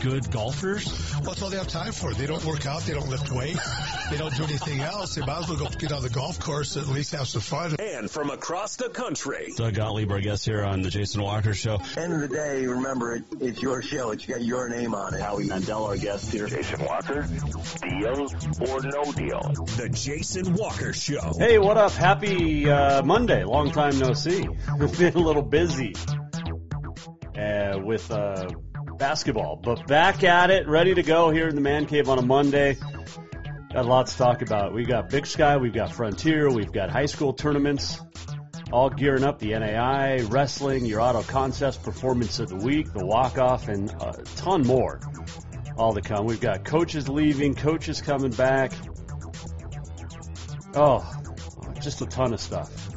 good golfers? Well, that's all they have time for. They don't work out. They don't lift weight. They don't do anything else. They might as well go get on the golf course and at least have some fun. And from across the country, Doug Gottlieb, our guest here on the Jason Walker Show. End of the day, remember it, it's your show. It's got your name on it. Howie Mandel, our guest here. Jason Walker, deal or no deal? the Jason Walker Show. Hey, what up? Happy uh, Monday. Long time no see. We've been a little busy uh, with uh, basketball, but back at it, ready to go here in the Man Cave on a Monday. Got a lot to talk about. We got Big Sky, we've got Frontier, we've got high school tournaments, all gearing up. The NAI, wrestling, your auto concepts, performance of the week, the walk off, and a ton more. All to come. We've got coaches leaving, coaches coming back. Oh, just a ton of stuff.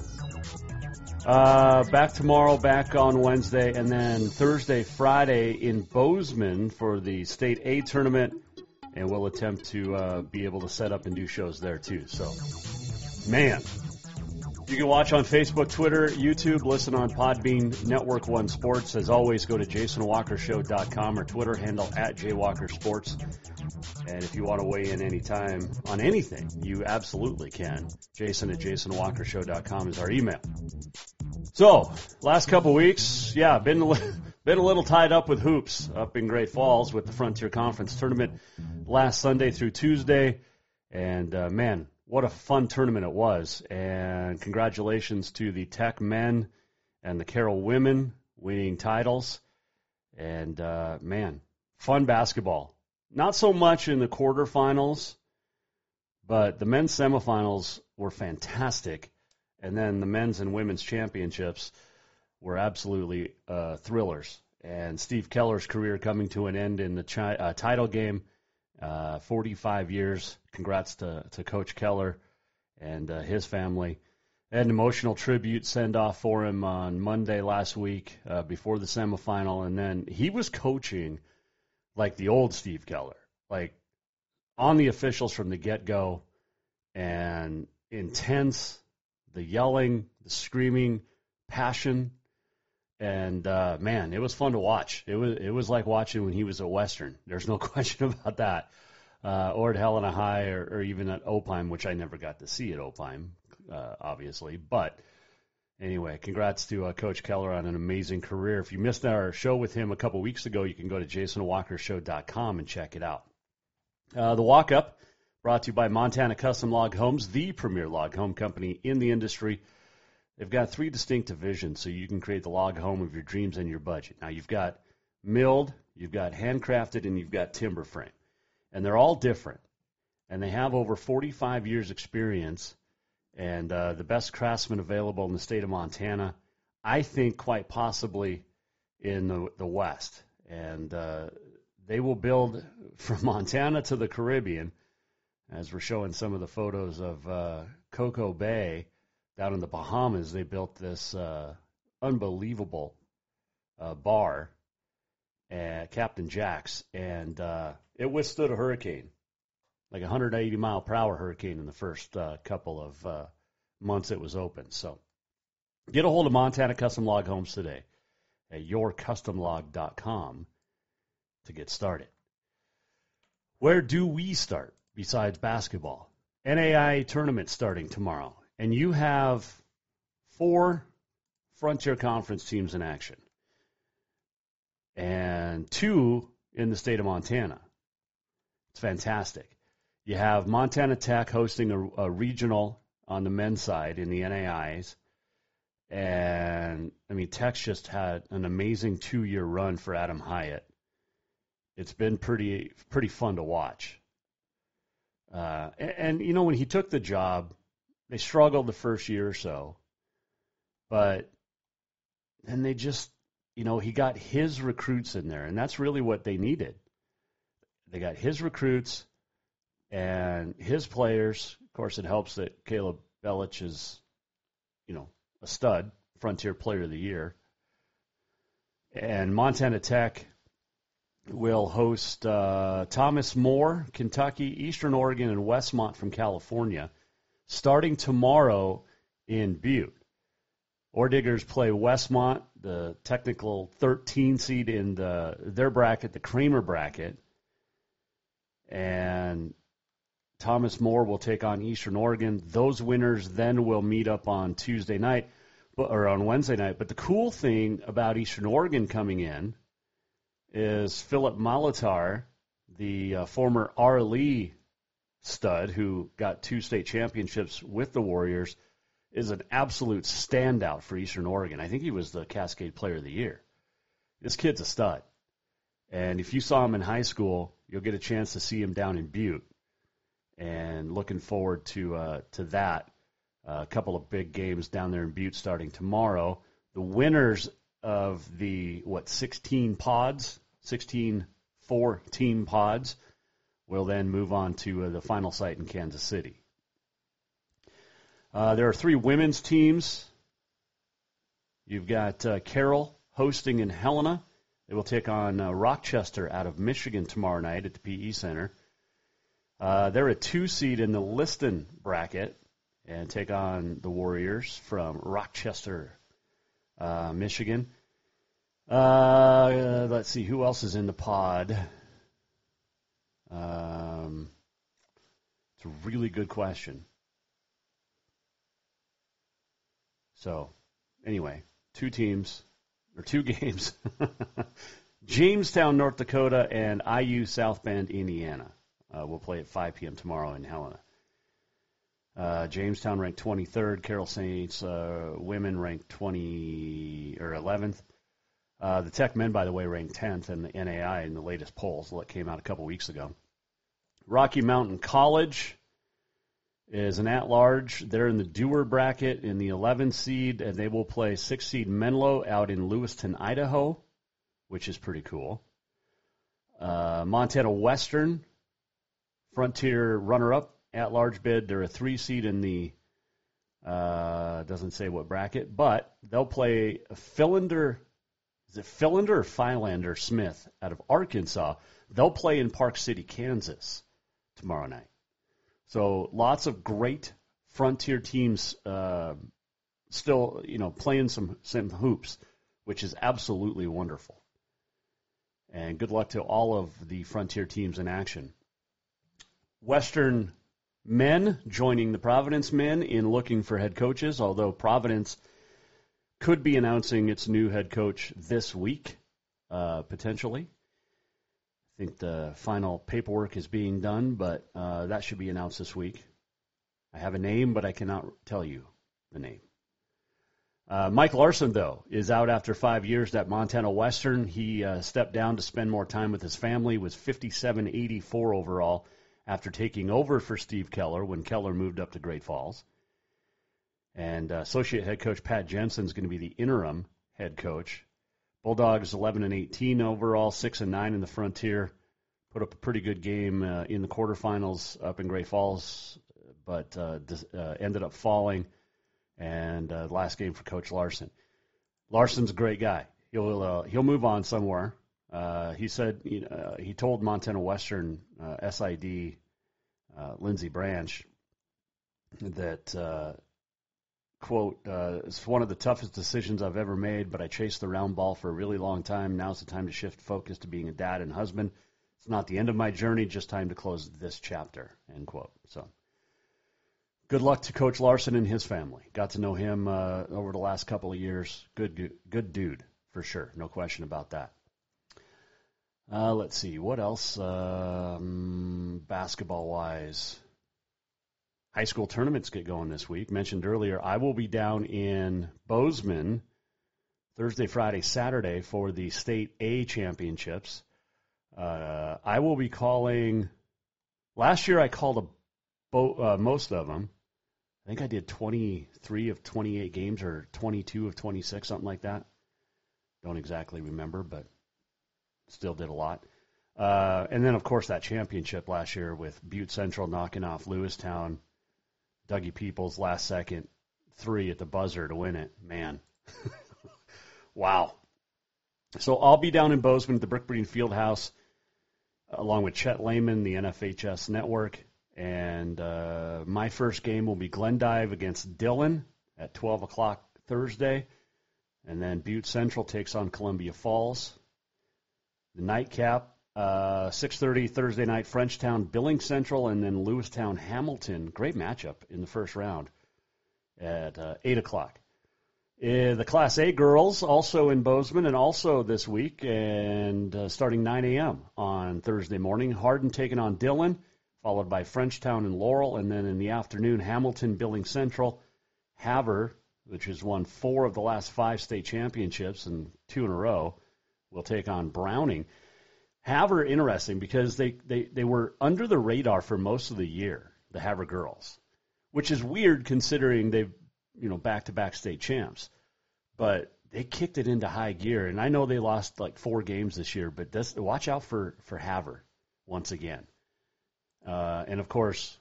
Uh, back tomorrow, back on Wednesday, and then Thursday, Friday in Bozeman for the State A tournament, and we'll attempt to uh, be able to set up and do shows there too. So, man, you can watch on Facebook, Twitter, YouTube, listen on Podbean, Network One Sports. As always, go to JasonWalkerShow.com or Twitter handle at JWalkerSports. And if you want to weigh in anytime on anything, you absolutely can. Jason at JasonWalkerShow.com is our email. So, last couple weeks, yeah, been been a little tied up with hoops up in Great Falls with the Frontier Conference tournament last Sunday through Tuesday, and uh, man, what a fun tournament it was! And congratulations to the Tech men and the Carroll women winning titles, and uh, man, fun basketball. Not so much in the quarterfinals, but the men's semifinals were fantastic and then the men's and women's championships were absolutely uh, thrillers. And Steve Keller's career coming to an end in the chi- uh, title game, uh, 45 years. Congrats to, to Coach Keller and uh, his family. Had an emotional tribute send off for him on Monday last week uh, before the semifinal, and then he was coaching like the old Steve Keller, like on the officials from the get go, and intense the yelling, the screaming, passion, and uh, man, it was fun to watch. It was it was like watching when he was at Western. There's no question about that. Uh, or at Helena High, or, or even at Opine, which I never got to see at Opine, uh, obviously. But anyway, congrats to uh, Coach Keller on an amazing career. If you missed our show with him a couple weeks ago, you can go to JasonWalkerShow.com and check it out. Uh, the walk up brought to you by Montana Custom Log Homes, the premier log home company in the industry. They've got three distinct divisions, so you can create the log home of your dreams and your budget. Now, you've got milled, you've got handcrafted, and you've got timber frame. And they're all different. And they have over 45 years' experience and uh, the best craftsmen available in the state of Montana. I think quite possibly in the, the West. And uh, they will build from Montana to the Caribbean as we're showing some of the photos of uh, Coco Bay down in the Bahamas, they built this uh, unbelievable uh, bar at Captain Jack's, and uh, it withstood a hurricane, like a 180 mile per hour hurricane in the first uh, couple of uh, months it was open. So get a hold of Montana Custom Log Homes today at yourcustomlog.com to get started. Where do we start? besides basketball. NAI tournament starting tomorrow, and you have four Frontier Conference teams in action, and two in the state of Montana. It's fantastic. You have Montana Tech hosting a, a regional on the men's side in the NAIs. And I mean, Tech's just had an amazing two year run for Adam Hyatt. It's been pretty pretty fun to watch. Uh, and, and, you know, when he took the job, they struggled the first year or so. But and they just, you know, he got his recruits in there, and that's really what they needed. They got his recruits and his players. Of course, it helps that Caleb Bellach is, you know, a stud, Frontier Player of the Year. And Montana Tech will host uh, Thomas More, Kentucky, Eastern Oregon, and Westmont from California, starting tomorrow in Butte. Orediggers play Westmont, the technical 13 seed in the their bracket, the Cramer bracket, and Thomas More will take on Eastern Oregon. Those winners then will meet up on Tuesday night, or on Wednesday night. But the cool thing about Eastern Oregon coming in is Philip Malatar, the uh, former Arlee stud who got two state championships with the Warriors, is an absolute standout for Eastern Oregon. I think he was the Cascade Player of the Year. This kid's a stud. And if you saw him in high school, you'll get a chance to see him down in Butte. And looking forward to uh, to that. Uh, a couple of big games down there in Butte starting tomorrow. The winners of the what 16 pods, 16 four team pods, will then move on to uh, the final site in Kansas City. Uh, there are three women's teams. You've got uh, Carroll hosting in Helena. They will take on uh, Rochester out of Michigan tomorrow night at the PE Center. Uh, they're a two seed in the Liston bracket and take on the Warriors from Rochester, uh, Michigan. Let's see who else is in the pod. Um, it's a really good question. So, anyway, two teams or two games. Jamestown, North Dakota, and IU South Bend, Indiana. Uh, will play at 5 p.m. tomorrow in Helena. Uh, Jamestown ranked 23rd. Carroll Saints uh, women ranked 20 or 11th. Uh, the Tech men, by the way, ranked 10th in the NAI in the latest polls that came out a couple weeks ago. Rocky Mountain College is an at-large. They're in the Duer bracket in the 11 seed, and they will play six seed Menlo out in Lewiston, Idaho, which is pretty cool. Uh, Montana Western, Frontier runner-up at-large bid. They're a three seed in the uh, doesn't say what bracket, but they'll play Philander. Is it Philander or Philander Smith out of Arkansas? They'll play in Park City, Kansas tomorrow night. So lots of great frontier teams uh, still, you know, playing some some hoops, which is absolutely wonderful. And good luck to all of the frontier teams in action. Western men joining the Providence men in looking for head coaches, although Providence could be announcing its new head coach this week, uh, potentially. I think the final paperwork is being done, but uh, that should be announced this week. I have a name, but I cannot tell you the name. Uh, Mike Larson, though, is out after five years at Montana Western. He uh, stepped down to spend more time with his family, was 57-84 overall after taking over for Steve Keller when Keller moved up to Great Falls. And uh, associate head coach Pat Jensen is going to be the interim head coach. Bulldogs 11 and 18 overall, 6 and 9 in the Frontier. Put up a pretty good game uh, in the quarterfinals up in Great Falls, but uh, uh, ended up falling. And uh, last game for Coach Larson. Larson's a great guy. He'll uh, he'll move on somewhere. He said you know, he told Montana Western SID Lindsey Branch that quote, uh, it's one of the toughest decisions I've ever made, but I chased the round ball for a really long time. Now's the time to shift focus to being a dad and husband. It's not the end of my journey, just time to close this chapter, end quote. So good luck to Coach Larson and his family. Got to know him uh, over the last couple of years. Good, good, dude, for sure. No question about that. Uh, let's see, what else um, basketball wise? High school tournaments get going this week. Mentioned earlier, I will be down in Bozeman Thursday, Friday, Saturday for the state A championships. Uh, I will be calling. Last year, I called a bo- uh, most of them. I think I did 23 of 28 games or 22 of 26, something like that. Don't exactly remember, but still did a lot. Uh, and then, of course, that championship last year with Butte Central knocking off Lewistown, Dougie Peoples last second three at the buzzer to win it. Man, wow. So I'll be down in Bozeman at the Brick Breeden Fieldhouse along with Chet Lehman, the NFHS network. And uh, my first game will be Glendive against Dillon at 12 o'clock Thursday. And then Butte Central takes on Columbia Falls. The nightcap, uh, 6.30 Thursday night, Frenchtown, Billing Central, and then Lewistown, Hamilton. Great matchup in the first round at uh, 8 o'clock. Uh, the Class A girls also in Bozeman and also this week and uh, starting 9 a.m. on Thursday morning. Hardin taking on Dillon, followed by Frenchtown and Laurel, and then in the afternoon, Hamilton, Billing Central, Havre, which has won four of the last five state championships and two in a row, will take on Browning. Havre interesting because they, they, they were under the radar for most of the year, the Havre girls, which is weird considering they've you know back to back state champs, but they kicked it into high gear. And I know they lost like four games this year, but this, watch out for for Havre once again. Uh, and of course,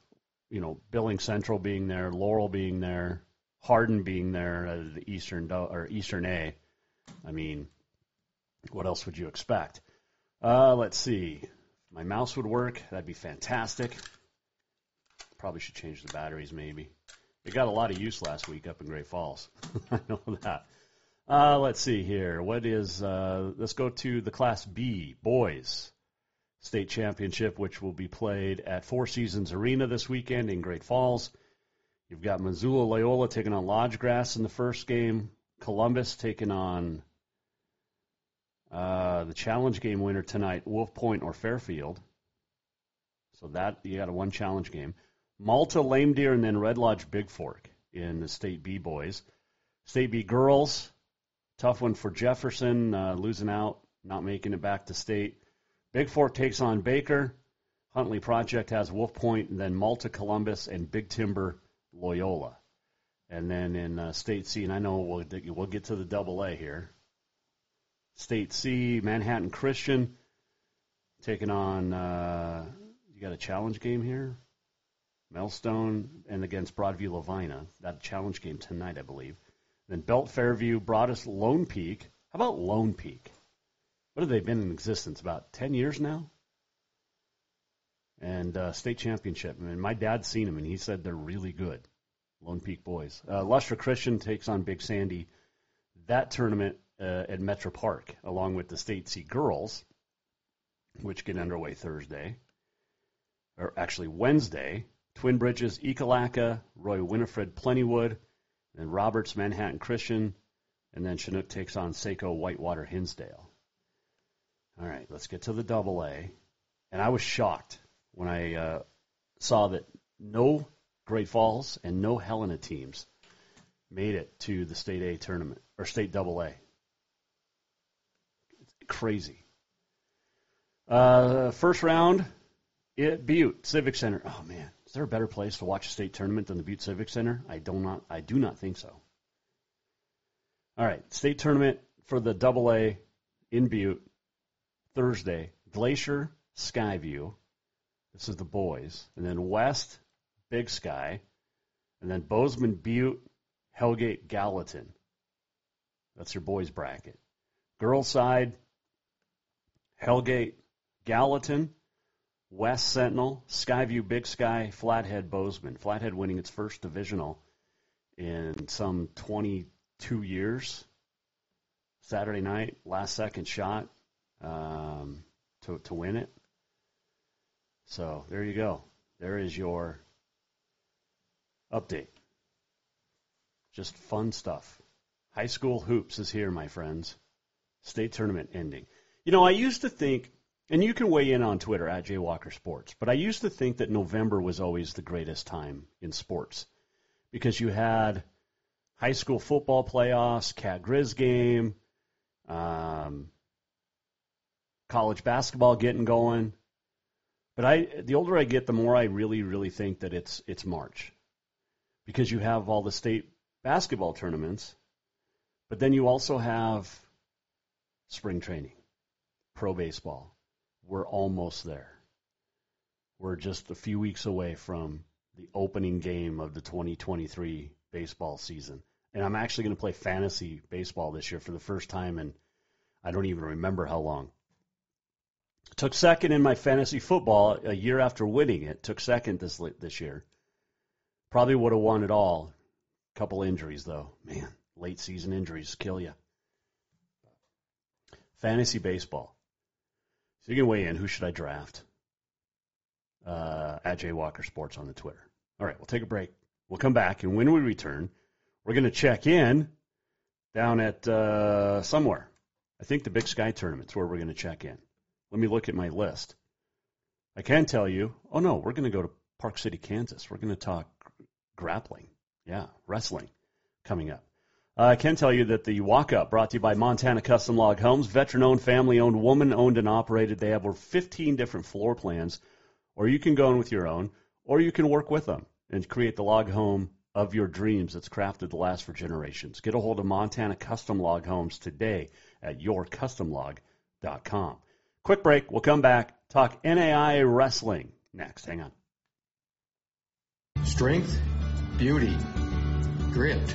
you know Billing Central being there, Laurel being there, Hardin being there, uh, the Eastern or Eastern A. I mean, what else would you expect? Uh, let's see. My mouse would work. That'd be fantastic. Probably should change the batteries, maybe. It got a lot of use last week up in Great Falls. I know that. Uh, let's see here. What is? Uh, let's go to the Class B boys state championship, which will be played at Four Seasons Arena this weekend in Great Falls. You've got Missoula Loyola taking on Lodge Grass in the first game. Columbus taking on uh, the challenge game winner tonight, Wolf Point or Fairfield. So that you got a one challenge game. Malta Lame Deer, and then Red Lodge Big Fork in the State B boys. State B girls, tough one for Jefferson, uh, losing out, not making it back to state. Big Fork takes on Baker. Huntley Project has Wolf Point, and then Malta Columbus and Big Timber Loyola. And then in uh, State C, and I know we'll, we'll get to the double A here. State C, Manhattan Christian taking on, uh, you got a challenge game here? Melstone and against Broadview Lavina. That challenge game tonight, I believe. Then Belt Fairview, Broadus Lone Peak. How about Lone Peak? What have they been in existence? About 10 years now? And uh, state championship. I mean, my dad's seen them, and he said they're really good. Lone Peak boys. Uh, Lustre Christian takes on Big Sandy. That tournament uh, at Metro Park, along with the State C girls, which get underway Thursday, or actually Wednesday. Twin Bridges, Ekalaka, Roy Winifred, Plentywood, and Roberts, Manhattan Christian, and then Chinook takes on Saco, Whitewater, Hinsdale. All right, let's get to the double A. And I was shocked when I uh, saw that no Great Falls and no Helena teams made it to the State A tournament or State Double A. Crazy. Uh, first round, it Butte Civic Center. Oh man, is there a better place to watch a state tournament than the Butte Civic Center? I do not. I do not think so. All right, state tournament for the Double A in Butte Thursday. Glacier, Skyview. This is the boys, and then West, Big Sky, and then Bozeman, Butte, Hellgate, Gallatin. That's your boys bracket. Girls side, Hellgate, Gallatin, West Sentinel, Skyview, Big Sky, Flathead, Bozeman. Flathead winning its first divisional in some 22 years. Saturday night, last second shot um, to to win it. So there you go. There is your update. Just fun stuff. High school hoops is here, my friends. State tournament ending. You know, I used to think and you can weigh in on Twitter at JWalkerSports. But I used to think that November was always the greatest time in sports because you had high school football playoffs, Cat Grizz game, um, college basketball getting going. But I, the older I get, the more I really, really think that it's it's March because you have all the state basketball tournaments, but then you also have spring training, pro baseball. We're almost there. We're just a few weeks away from the opening game of the 2023 baseball season. And I'm actually going to play fantasy baseball this year for the first time in I don't even remember how long. Took second in my fantasy football a year after winning it. Took second this this year. Probably would have won it all. Couple injuries though. Man, late season injuries kill you. Fantasy baseball. So you can weigh in. Who should I draft? Uh, at JWalkerSports on the Twitter. All right, we'll take a break. We'll come back, and when we return, we're going to check in down at uh, somewhere. I think the Big Sky Tournament's where we're going to check in. Let me look at my list. I can tell you, oh no, we're going to go to Park City, Kansas. We're going to talk grappling. Yeah, wrestling coming up. I can tell you that the walk up brought to you by Montana Custom Log Homes, veteran owned, family owned, woman owned, and operated. They have over 15 different floor plans, or you can go in with your own, or you can work with them and create the log home of your dreams that's crafted to last for generations. Get a hold of Montana Custom Log Homes today at yourcustomlog.com. Quick break. We'll come back. Talk NAI wrestling next. Hang on. Strength, beauty, grit,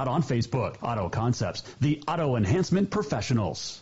on Facebook. Auto Concepts, the auto enhancement professionals.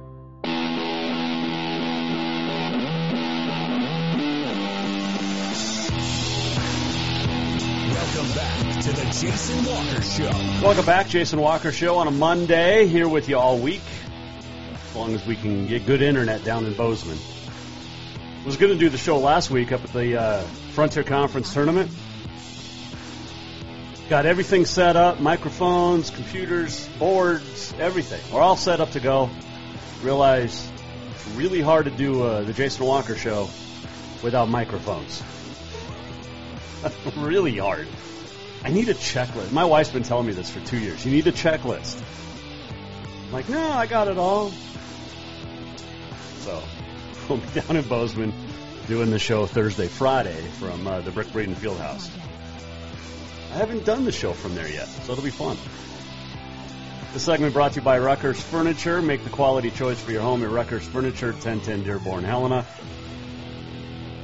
Welcome back to the Jason Walker Show. Welcome back, Jason Walker Show on a Monday. Here with you all week, as long as we can get good internet down in Bozeman. Was going to do the show last week up at the uh, Frontier Conference tournament. Got everything set up microphones, computers, boards, everything. We're all set up to go. Realize it's really hard to do uh, the Jason Walker show without microphones. really hard. I need a checklist. My wife's been telling me this for two years. You need a checklist. I'm like, no, I got it all. So, we'll be down in Bozeman doing the show Thursday, Friday from uh, the Brick Breeden Fieldhouse. I haven't done the show from there yet, so it'll be fun. The segment brought to you by Rucker's Furniture. Make the quality choice for your home at Rucker's Furniture, 1010 Dearborn, Helena.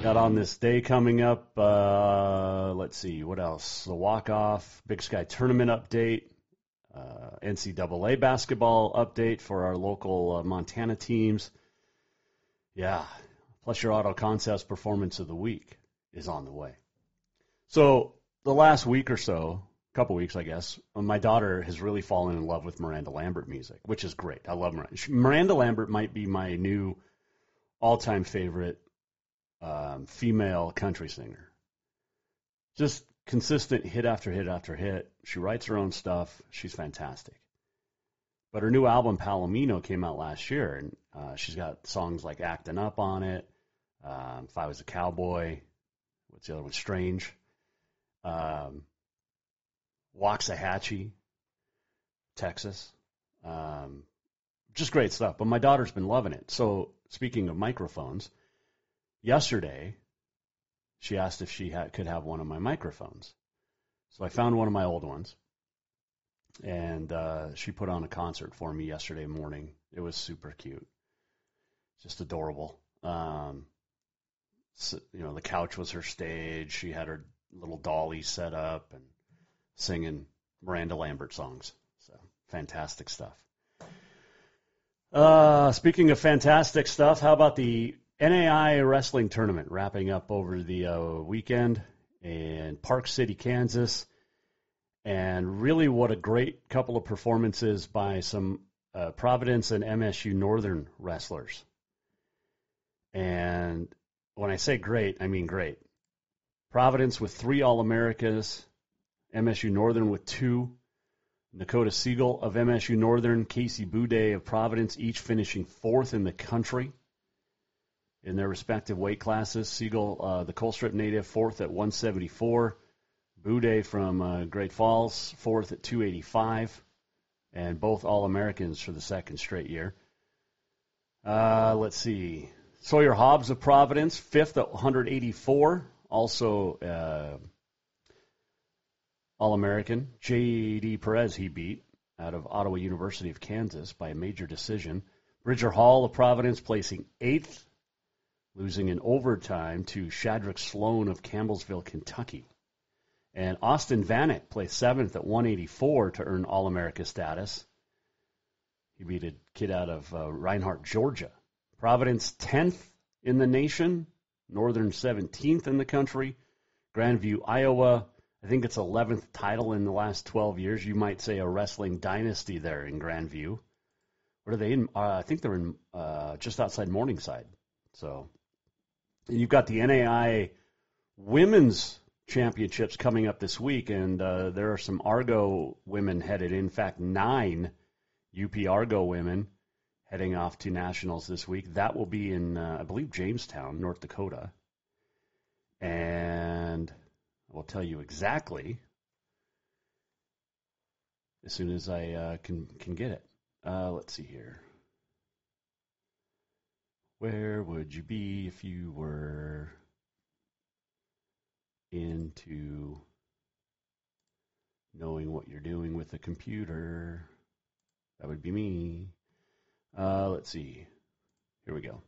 Got on this day coming up. Uh, let's see, what else? The walk off, Big Sky tournament update, uh, NCAA basketball update for our local uh, Montana teams. Yeah, plus your auto concepts performance of the week is on the way. So the last week or so, couple weeks, I guess, my daughter has really fallen in love with Miranda Lambert music, which is great. I love Miranda. Miranda Lambert might be my new all-time favorite um, female country singer. Just consistent hit after hit after hit. She writes her own stuff. She's fantastic. But her new album Palomino came out last year, and uh, she's got songs like "Acting Up" on it. Um, if I was a cowboy, what's the other one? Strange. Um, Waxahachie, Texas. Um, just great stuff. But my daughter's been loving it. So speaking of microphones, yesterday she asked if she had, could have one of my microphones. So I found one of my old ones, and uh, she put on a concert for me yesterday morning. It was super cute, just adorable. Um, so, you know, the couch was her stage. She had her little dolly set up and singing Miranda Lambert songs. So fantastic stuff. Uh, speaking of fantastic stuff, how about the NAI wrestling tournament wrapping up over the uh, weekend in Park City, Kansas? And really, what a great couple of performances by some uh, Providence and MSU Northern wrestlers. And when I say great, I mean great. Providence with three All Americas, MSU Northern with two, Dakota Siegel of MSU Northern, Casey Boudet of Providence, each finishing fourth in the country in their respective weight classes. Siegel, uh, the Colstrip native, fourth at 174. Boudet from uh, Great Falls, fourth at 285. And both All Americans for the second straight year. Uh, let's see. Sawyer Hobbs of Providence, fifth at 184 also uh, All American. J.D. Perez he beat out of Ottawa University of Kansas by a major decision. Bridger Hall of Providence placing eighth, losing in overtime to Shadrack Sloan of Campbellsville, Kentucky. And Austin Vanek placed seventh at 184 to earn All America status. He beat a kid out of uh, Reinhardt, Georgia. Providence 10th in the nation, Northern 17th in the country. Grandview, Iowa, I think it's 11th title in the last 12 years. You might say a wrestling dynasty there in Grandview. What are they in? Uh, I think they're in uh, just outside Morningside. So you've got the NAI women's championships coming up this week, and uh, there are some Argo women headed. In fact, nine UP Argo women heading off to nationals this week. That will be in, uh, I believe, Jamestown, North Dakota. And I will tell you exactly as soon as I uh, can can get it. Uh, let's see here. Where would you be if you were into knowing what you're doing with a computer? That would be me. Uh, let's see. Here we go.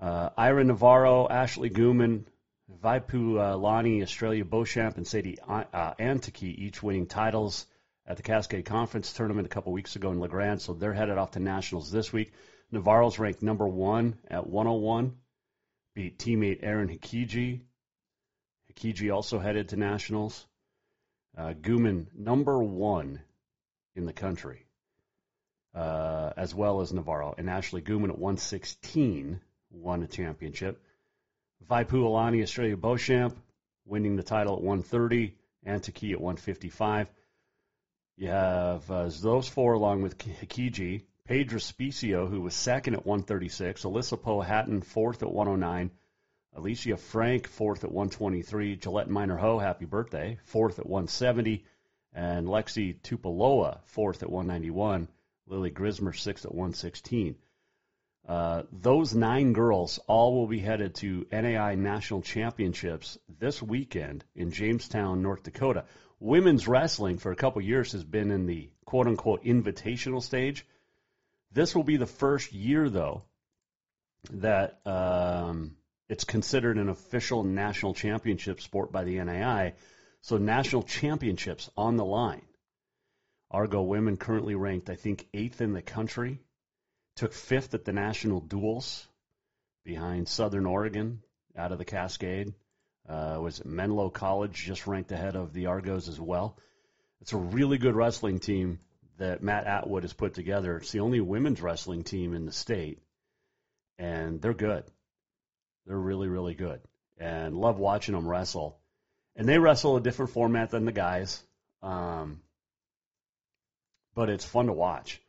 Uh, Ira Navarro, Ashley Gooman, Vaipu uh, Lani, Australia Beauchamp, and Sadie uh, Antiki each winning titles at the Cascade Conference tournament a couple weeks ago in La Grande, so they're headed off to nationals this week. Navarro's ranked number one at 101, beat teammate Aaron Hikiji. Hikiji also headed to nationals. Uh, Gooman, number one in the country, uh, as well as Navarro. And Ashley Gooman at 116 won a championship. Vaipu Alani, Australia Beauchamp, winning the title at 130. Antiki at 155. You have uh, those four along with Hikiji. Pedro Spicio, who was second at 136. Alyssa Pohattan, fourth at 109. Alicia Frank, fourth at 123. Gillette Minor Ho, happy birthday, fourth at 170. And Lexi Tupaloa, fourth at 191. Lily Grismer, sixth at 116. Uh, those nine girls all will be headed to NAI National Championships this weekend in Jamestown, North Dakota. Women's wrestling for a couple years has been in the quote unquote invitational stage. This will be the first year, though, that um, it's considered an official national championship sport by the NAI. So national championships on the line. Argo women currently ranked, I think, eighth in the country. Took fifth at the national duels behind Southern Oregon out of the Cascade. Uh, was Menlo College just ranked ahead of the Argos as well. It's a really good wrestling team that Matt Atwood has put together. It's the only women's wrestling team in the state, and they're good. They're really, really good, and love watching them wrestle. And they wrestle a different format than the guys, um, but it's fun to watch.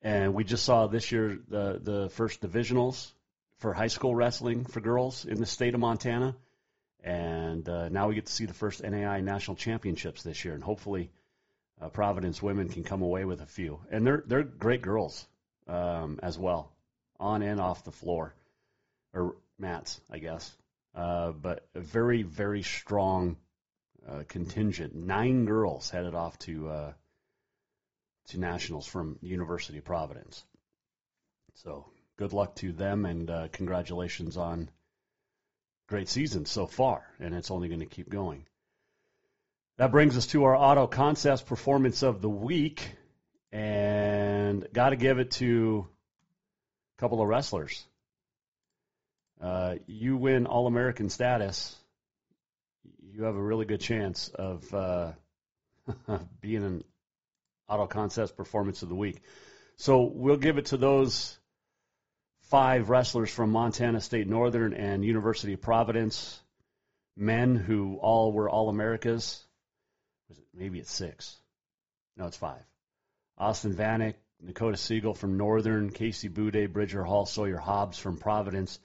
And we just saw this year the the first divisionals for high school wrestling for girls in the state of Montana, and uh, now we get to see the first NAI national championships this year, and hopefully uh, Providence women can come away with a few. And they're they're great girls um, as well, on and off the floor, or mats, I guess. Uh, but a very very strong uh, contingent. Nine girls headed off to uh, to nationals from University of Providence. So good luck to them, and uh, congratulations on great season so far, and it's only going to keep going. That brings us to our Auto Concepts Performance of the Week, and got to give it to a couple of wrestlers. Uh, you win All American status, you have a really good chance of uh, being an Auto Concepts Performance of the Week. So we'll give it to those five wrestlers from Montana State Northern and University of Providence, men who all were All Americas. Was it maybe it's six? No, it's five. Austin Vanek, Dakota Siegel from Northern, Casey Boudet, Bridger Hall, Sawyer Hobbs from Providence.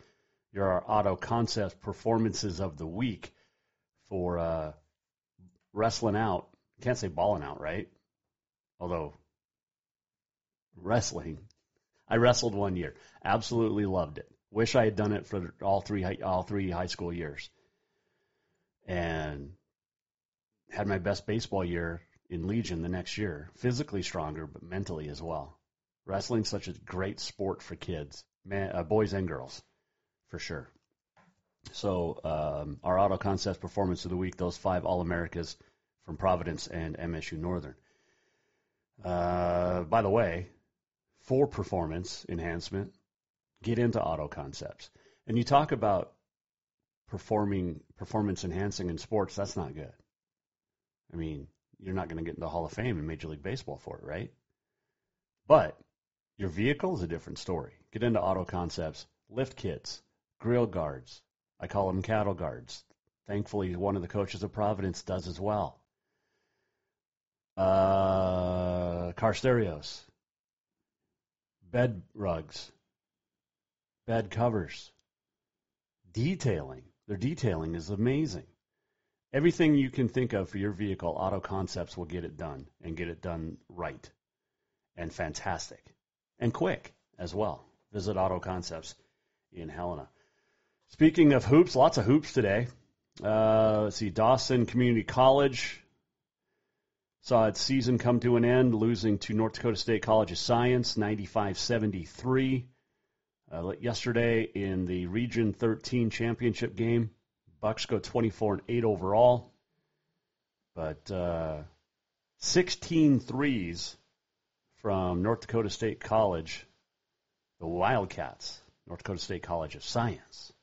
You're our Auto Concepts Performances of the Week for uh, wrestling out. Can't say balling out, right? Although wrestling I wrestled one year. Absolutely loved it. Wish I had done it for all three all three high school years. And had my best baseball year in Legion the next year. Physically stronger, but mentally as well. Wrestling's such a great sport for kids, man, uh, boys and girls, for sure. So um, our Auto Concepts Performance of the Week, those five All Americas from Providence and MSU Northern. Uh, by the way, for performance enhancement, get into auto concepts. And you talk about performing performance enhancing in sports, that's not good. I mean, you're not going to get into the Hall of Fame in Major League Baseball for it, right? But your vehicle is a different story. Get into auto concepts, lift kits, grill guards. I call them cattle guards. Thankfully, one of the coaches of Providence does as well. Uh, car stereos, bed rugs, bed covers, detailing. Their detailing is amazing. Everything you can think of for your vehicle, Auto Concepts will get it done and get it done right and fantastic and quick as well. Visit Auto Concepts in Helena. Speaking of hoops, lots of hoops today. Uh, let's see, Dawson Community College saw its season come to an end, losing to North Dakota State College of Science 95 73. Uh, yesterday in the Region 13 championship game, Bucks go 24 and 8 overall, but uh, 16 threes from North Dakota State College, the Wildcats, North Dakota State College of Science,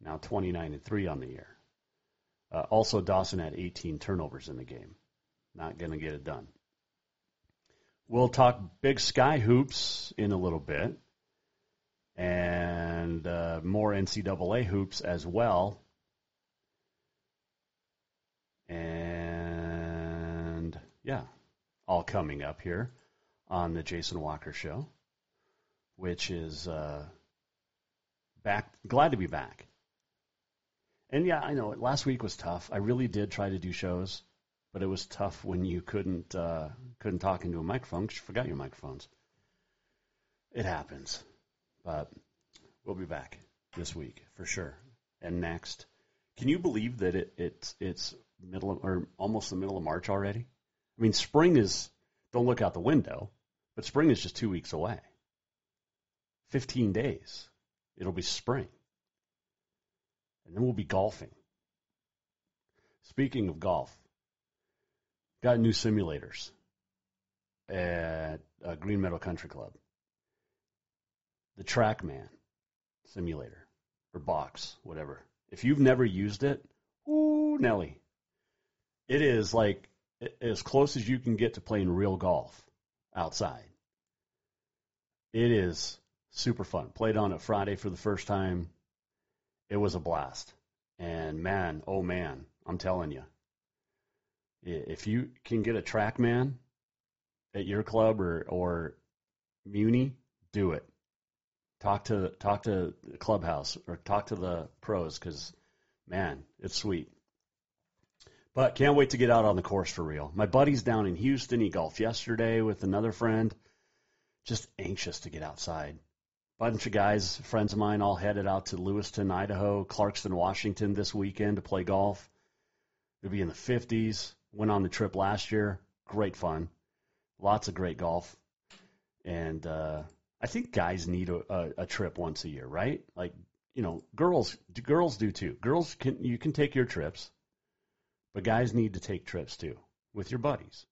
now 29 and 3 on the year. Uh, also, Dawson had 18 turnovers in the game. Not going to get it done. We'll talk Big Sky hoops in a little bit and uh, more NCAA hoops as well. And yeah, all coming up here on the Jason Walker Show, which is uh, back. Glad to be back. And yeah, I know last week was tough. I really did try to do shows, but it was tough when you couldn't uh, couldn't talk into a microphone because you forgot your microphones. It happens. But we'll be back this week for sure, and next. Can you believe that it, it's it's middle of, or almost the middle of March already? I mean, spring is don't look out the window, but spring is just two weeks away. Fifteen days, it'll be spring, and then we'll be golfing. Speaking of golf, got new simulators at uh, Green Meadow Country Club the TrackMan simulator or box, whatever. If you've never used it, ooh, Nelly, it is like as close as you can get to playing real golf outside. It is super fun. Played on it Friday for the first time. It was a blast. And man, oh man, I'm telling you, if you can get a TrackMan at your club or, or Muni, do it talk to talk to the clubhouse or talk to the pros because man, it's sweet. But can't wait to get out on the course for real. My buddy's down in Houston. He golfed yesterday with another friend. Just anxious to get outside. Bunch of guys, friends of mine, all headed out to Lewiston, Idaho, Clarkston, Washington this weekend to play golf. It'll be in the 50s. Went on the trip last year. Great fun. Lots of great golf. And uh, I think guys need a, a, a trip once a year, right? Like, you know, girls girls do too. Girls can you can take your trips, but guys need to take trips too with your buddies.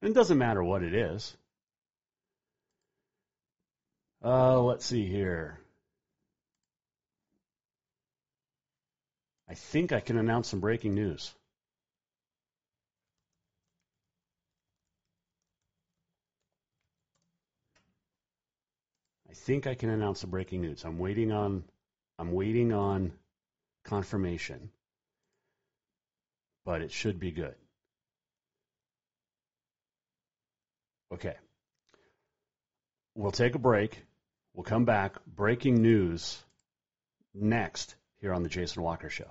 And it doesn't matter what it is. Uh, let's see here. I think I can announce some breaking news. I think I can announce the breaking news. I'm waiting on I'm waiting on confirmation. But it should be good. Okay. We'll take a break. We'll come back. Breaking news next here on the Jason Walker Show.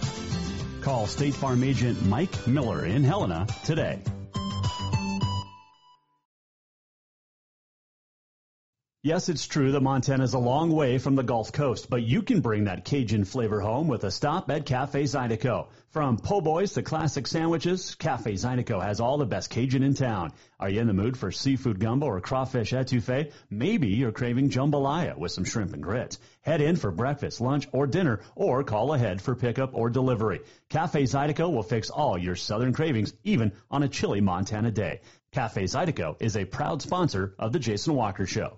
Call State Farm agent Mike Miller in Helena today. Yes, it's true that Montana is a long way from the Gulf Coast, but you can bring that Cajun flavor home with a stop at Cafe Zydeco. From po' boys to classic sandwiches, Cafe Zydeco has all the best Cajun in town. Are you in the mood for seafood gumbo or crawfish etouffee? Maybe you're craving jambalaya with some shrimp and grits. Head in for breakfast, lunch, or dinner, or call ahead for pickup or delivery. Cafe Zydeco will fix all your southern cravings, even on a chilly Montana day. Cafe Zydeco is a proud sponsor of the Jason Walker Show.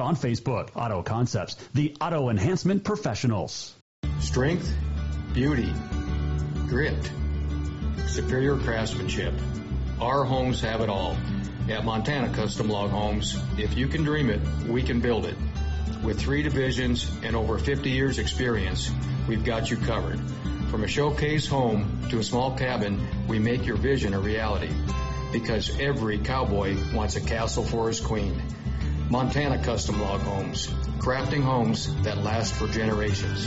on Facebook. Auto Concepts, the auto enhancement professionals. Strength, beauty, grit, superior craftsmanship. Our homes have it all. At Montana Custom Log Homes, if you can dream it, we can build it. With three divisions and over 50 years experience, we've got you covered. From a showcase home to a small cabin, we make your vision a reality. Because every cowboy wants a castle for his queen. Montana Custom Log Homes, crafting homes that last for generations.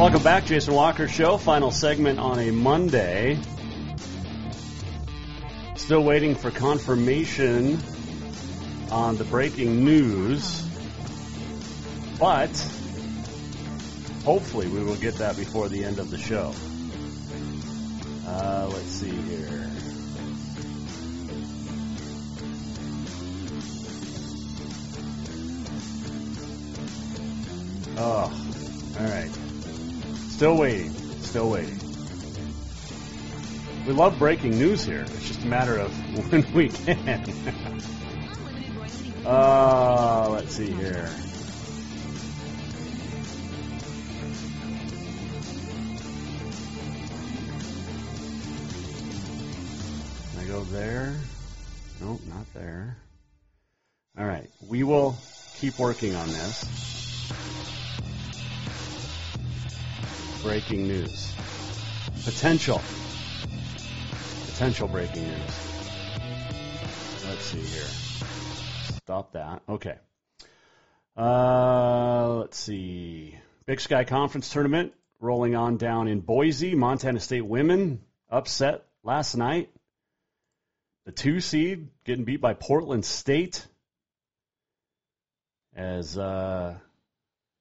Welcome back, Jason Walker Show. Final segment on a Monday. Still waiting for confirmation on the breaking news, but hopefully we will get that before the end of the show. Uh, let's see here. Oh, all right. Still waiting. Still waiting. We love breaking news here. It's just a matter of when we can. uh, let's see here. Can I go there? Nope, not there. All right. We will keep working on this. Breaking news. Potential. Potential breaking news. Let's see here. Stop that. Okay. Uh, let's see. Big Sky Conference Tournament rolling on down in Boise. Montana State women upset last night. The two seed getting beat by Portland State as uh,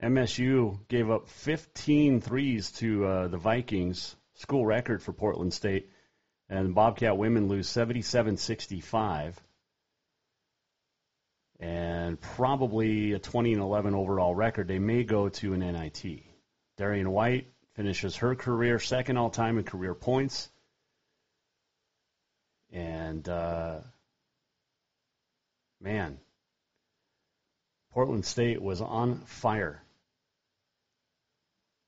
MSU gave up 15 threes to uh, the Vikings. school record for Portland State. And Bobcat women lose 77 65. And probably a 20 and 11 overall record. They may go to an NIT. Darian White finishes her career second all time in career points. And, uh, man, Portland State was on fire.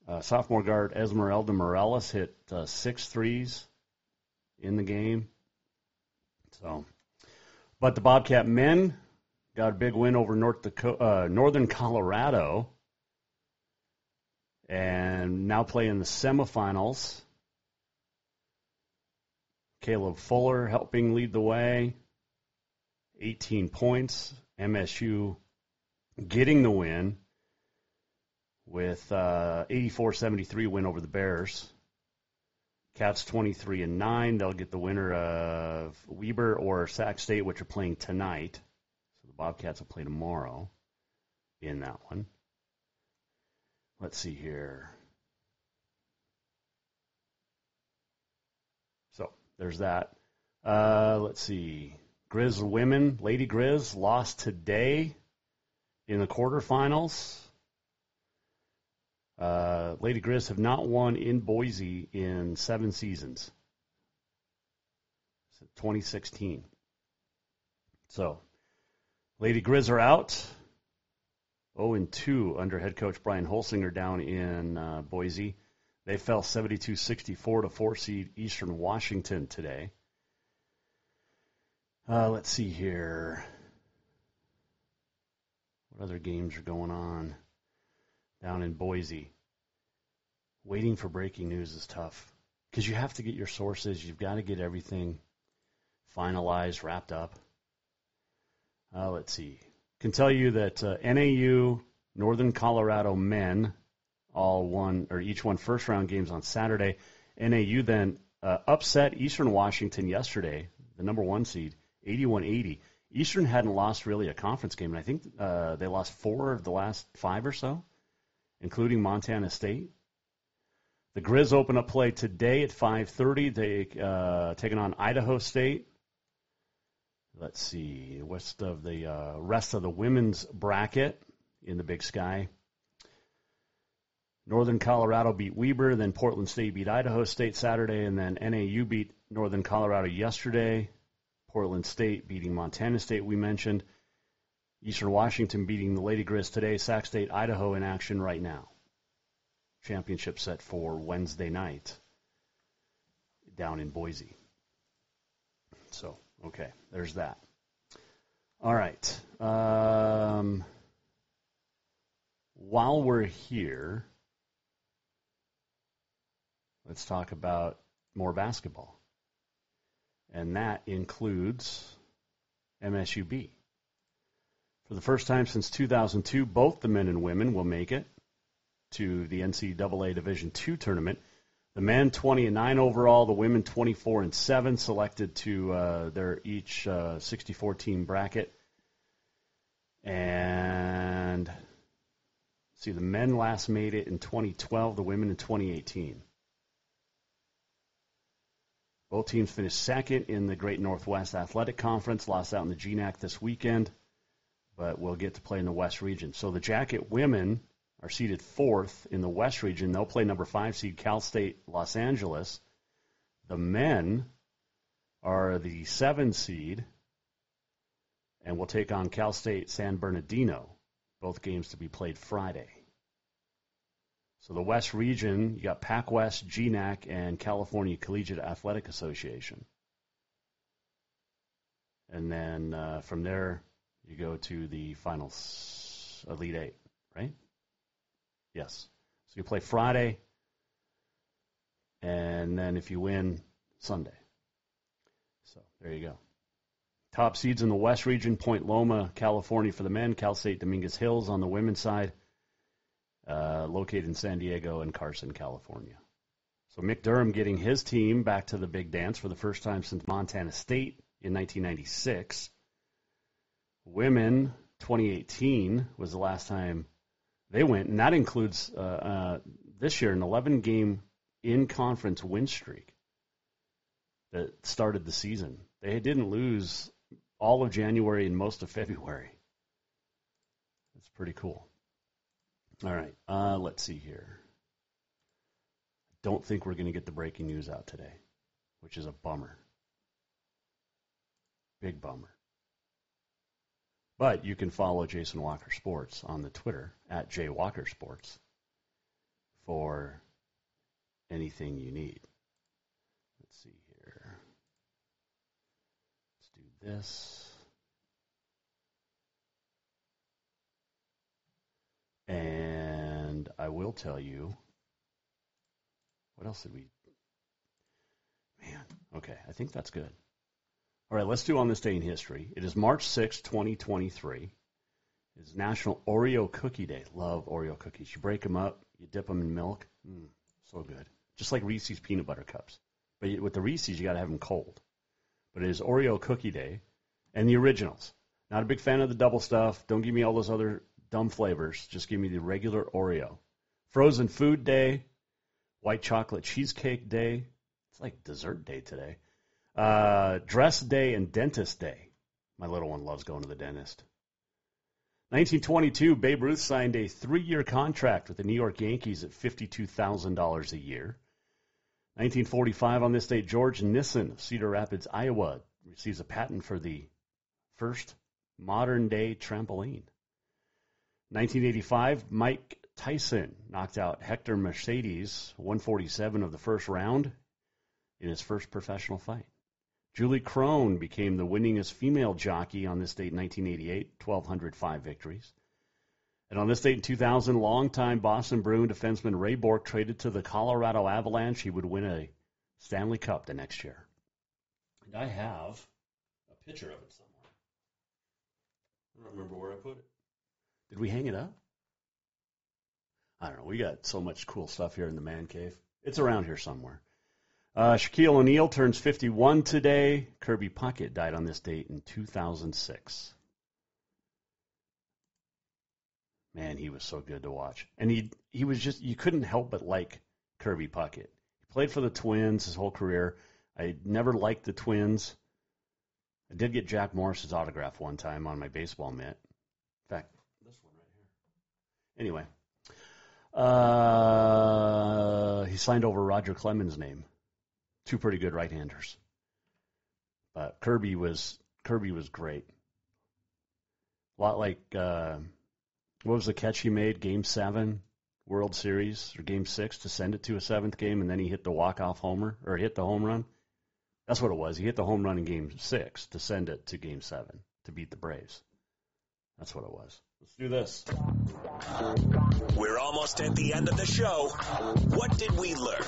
Uh, sophomore guard Esmeralda Morales hit uh, six threes in the game. So, but the Bobcat men got a big win over North Dakota, uh, Northern Colorado, and now play in the semifinals. Caleb Fuller helping lead the way, 18 points. MSU getting the win with uh, 84-73 win over the Bears. Cats 23 and 9. They'll get the winner of Weber or Sac State, which are playing tonight. So the Bobcats will play tomorrow in that one. Let's see here. So there's that. Uh, let's see. Grizz women, Lady Grizz lost today in the quarterfinals. Uh, Lady Grizz have not won in Boise in seven seasons. 2016. So, Lady Grizz are out. 0 and 2 under head coach Brian Holsinger down in uh, Boise. They fell 72 64 to 4 seed Eastern Washington today. Uh, let's see here. What other games are going on down in Boise? Waiting for breaking news is tough because you have to get your sources. You've got to get everything finalized, wrapped up. Uh, let's see. Can tell you that uh, NAU, Northern Colorado men, all won or each won first round games on Saturday. NAU then uh, upset Eastern Washington yesterday, the number one seed, 81-80. Eastern hadn't lost really a conference game, and I think uh, they lost four of the last five or so, including Montana State. The Grizz open up play today at 5:30. They uh, taking on Idaho State. Let's see, west of the uh, rest of the women's bracket in the Big Sky. Northern Colorado beat Weber, then Portland State beat Idaho State Saturday, and then NAU beat Northern Colorado yesterday. Portland State beating Montana State, we mentioned. Eastern Washington beating the Lady Grizz today. Sac State, Idaho in action right now. Championship set for Wednesday night down in Boise. So, okay, there's that. All right. Um, while we're here, let's talk about more basketball and that includes MSUB. For the first time since 2002, both the men and women will make it to the NCAA Division II tournament. The men 20 and 9 overall, the women 24 and 7, selected to uh, their each uh, 64 team bracket. And see, the men last made it in 2012, the women in 2018. Both teams finished second in the Great Northwest Athletic Conference, lost out in the GNAC this weekend, but will get to play in the West region. So the Jacket women are seeded fourth in the West region. They'll play number five seed Cal State Los Angeles. The men are the seven seed and will take on Cal State San Bernardino. Both games to be played Friday. So the West region, you got Pac West, GNAC, and California Collegiate Athletic Association. And then uh, from there, you go to the finals, Elite Eight, right? Yes. So you play Friday, and then if you win, Sunday. So there you go. Top seeds in the West region Point Loma, California for the men, Cal State Dominguez Hills on the women's side, uh, located in San Diego and Carson, California. So Mick Durham getting his team back to the big dance for the first time since Montana State in 1996. Women 2018 was the last time they went, and that includes uh, uh, this year an 11 game in conference win streak that started the season. They didn't lose all of January and most of February. That's pretty cool. All right, uh, let's see here. I don't think we're going to get the breaking news out today, which is a bummer. Big bummer. But you can follow Jason Walker Sports on the Twitter at jwalkersports for anything you need. Let's see here. Let's do this. And I will tell you what else did we Man, okay, I think that's good. All right, let's do on this day in history. It is March 6, 2023. It's National Oreo Cookie Day. Love Oreo cookies. You break them up, you dip them in milk. Mm, so good. Just like Reese's peanut butter cups. But with the Reese's, you got to have them cold. But it is Oreo Cookie Day and the originals. Not a big fan of the double stuff. Don't give me all those other dumb flavors. Just give me the regular Oreo. Frozen Food Day, White Chocolate Cheesecake Day. It's like dessert day today. Uh, dress Day and Dentist Day. My little one loves going to the dentist. 1922, Babe Ruth signed a three-year contract with the New York Yankees at $52,000 a year. 1945, on this date, George Nissen of Cedar Rapids, Iowa, receives a patent for the first modern-day trampoline. 1985, Mike Tyson knocked out Hector Mercedes, 147 of the first round, in his first professional fight. Julie Krone became the winningest female jockey on this date in 1988, 1,205 victories. And on this date in 2000, longtime Boston Bruin defenseman Ray Bourque traded to the Colorado Avalanche. He would win a Stanley Cup the next year. And I have a picture of it somewhere. I don't remember where I put it. Did we hang it up? I don't know. We got so much cool stuff here in the man cave. It's around here somewhere. Uh, Shaquille O'Neal turns 51 today. Kirby Puckett died on this date in 2006. Man, he was so good to watch. And he he was just you couldn't help but like Kirby Puckett. He played for the Twins his whole career. I never liked the Twins. I did get Jack Morris's autograph one time on my baseball mitt. In fact, this one right here. Anyway, uh, he signed over Roger Clemens' name. Two pretty good right-handers. But Kirby was Kirby was great. A lot like uh, what was the catch he made? Game seven, World Series, or Game six to send it to a seventh game, and then he hit the walk-off homer or hit the home run. That's what it was. He hit the home run in Game six to send it to Game seven to beat the Braves. That's what it was. Let's do this. We're almost at the end of the show. What did we learn?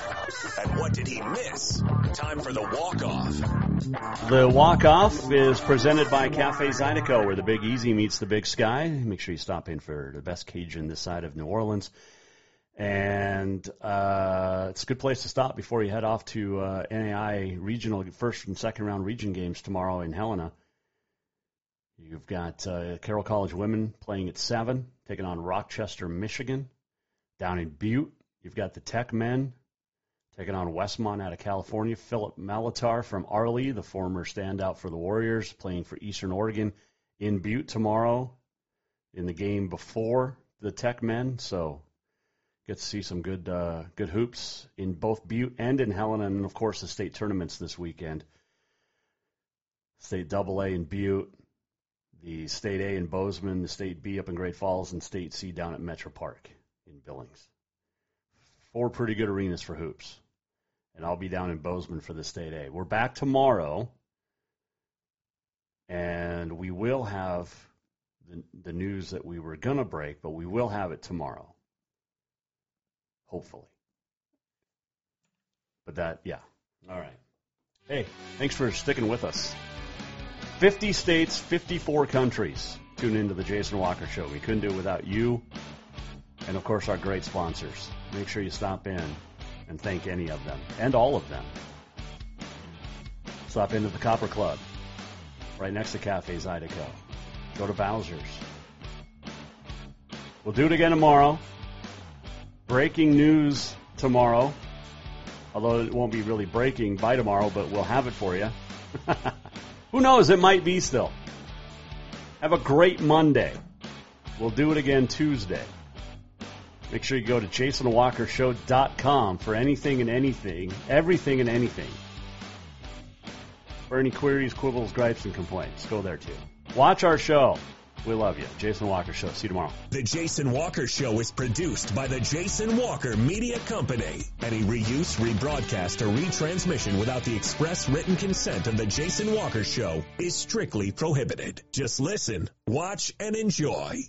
And what did he miss? Time for the walk-off. The walk-off is presented by Cafe Zydeco, where the Big Easy meets the Big Sky. Make sure you stop in for the best Cajun this side of New Orleans. And uh, it's a good place to stop before you head off to uh, NAIA regional first and second round region games tomorrow in Helena. You've got uh, Carroll College women playing at seven, taking on Rochester, Michigan. Down in Butte, you've got the Tech men taking on Westmont out of California. Philip Malatare from Arlee, the former standout for the Warriors, playing for Eastern Oregon in Butte tomorrow in the game before the Tech men. So get to see some good uh, good hoops in both Butte and in Helena, and of course the state tournaments this weekend. State Double A in Butte, the State A in Bozeman, the State B up in Great Falls, and State C down at Metro Park in Billings. Four pretty good arenas for hoops. And I'll be down in Bozeman for the State A. We're back tomorrow, and we will have the, the news that we were going to break, but we will have it tomorrow. Hopefully. But that, yeah. All right. Hey, thanks for sticking with us. 50 states, 54 countries. Tune into the Jason Walker Show. We couldn't do it without you and, of course, our great sponsors. Make sure you stop in and thank any of them and all of them. Stop into the Copper Club right next to Cafe Zydeco. Go to Bowser's. We'll do it again tomorrow. Breaking news tomorrow. Although it won't be really breaking by tomorrow, but we'll have it for you. Who knows? It might be still. Have a great Monday. We'll do it again Tuesday. Make sure you go to jasonwalkershow.com for anything and anything, everything and anything. For any queries, quibbles, gripes, and complaints, go there too. Watch our show. We love you. Jason Walker Show. See you tomorrow. The Jason Walker Show is produced by the Jason Walker Media Company. Any reuse, rebroadcast, or retransmission without the express written consent of the Jason Walker Show is strictly prohibited. Just listen, watch, and enjoy.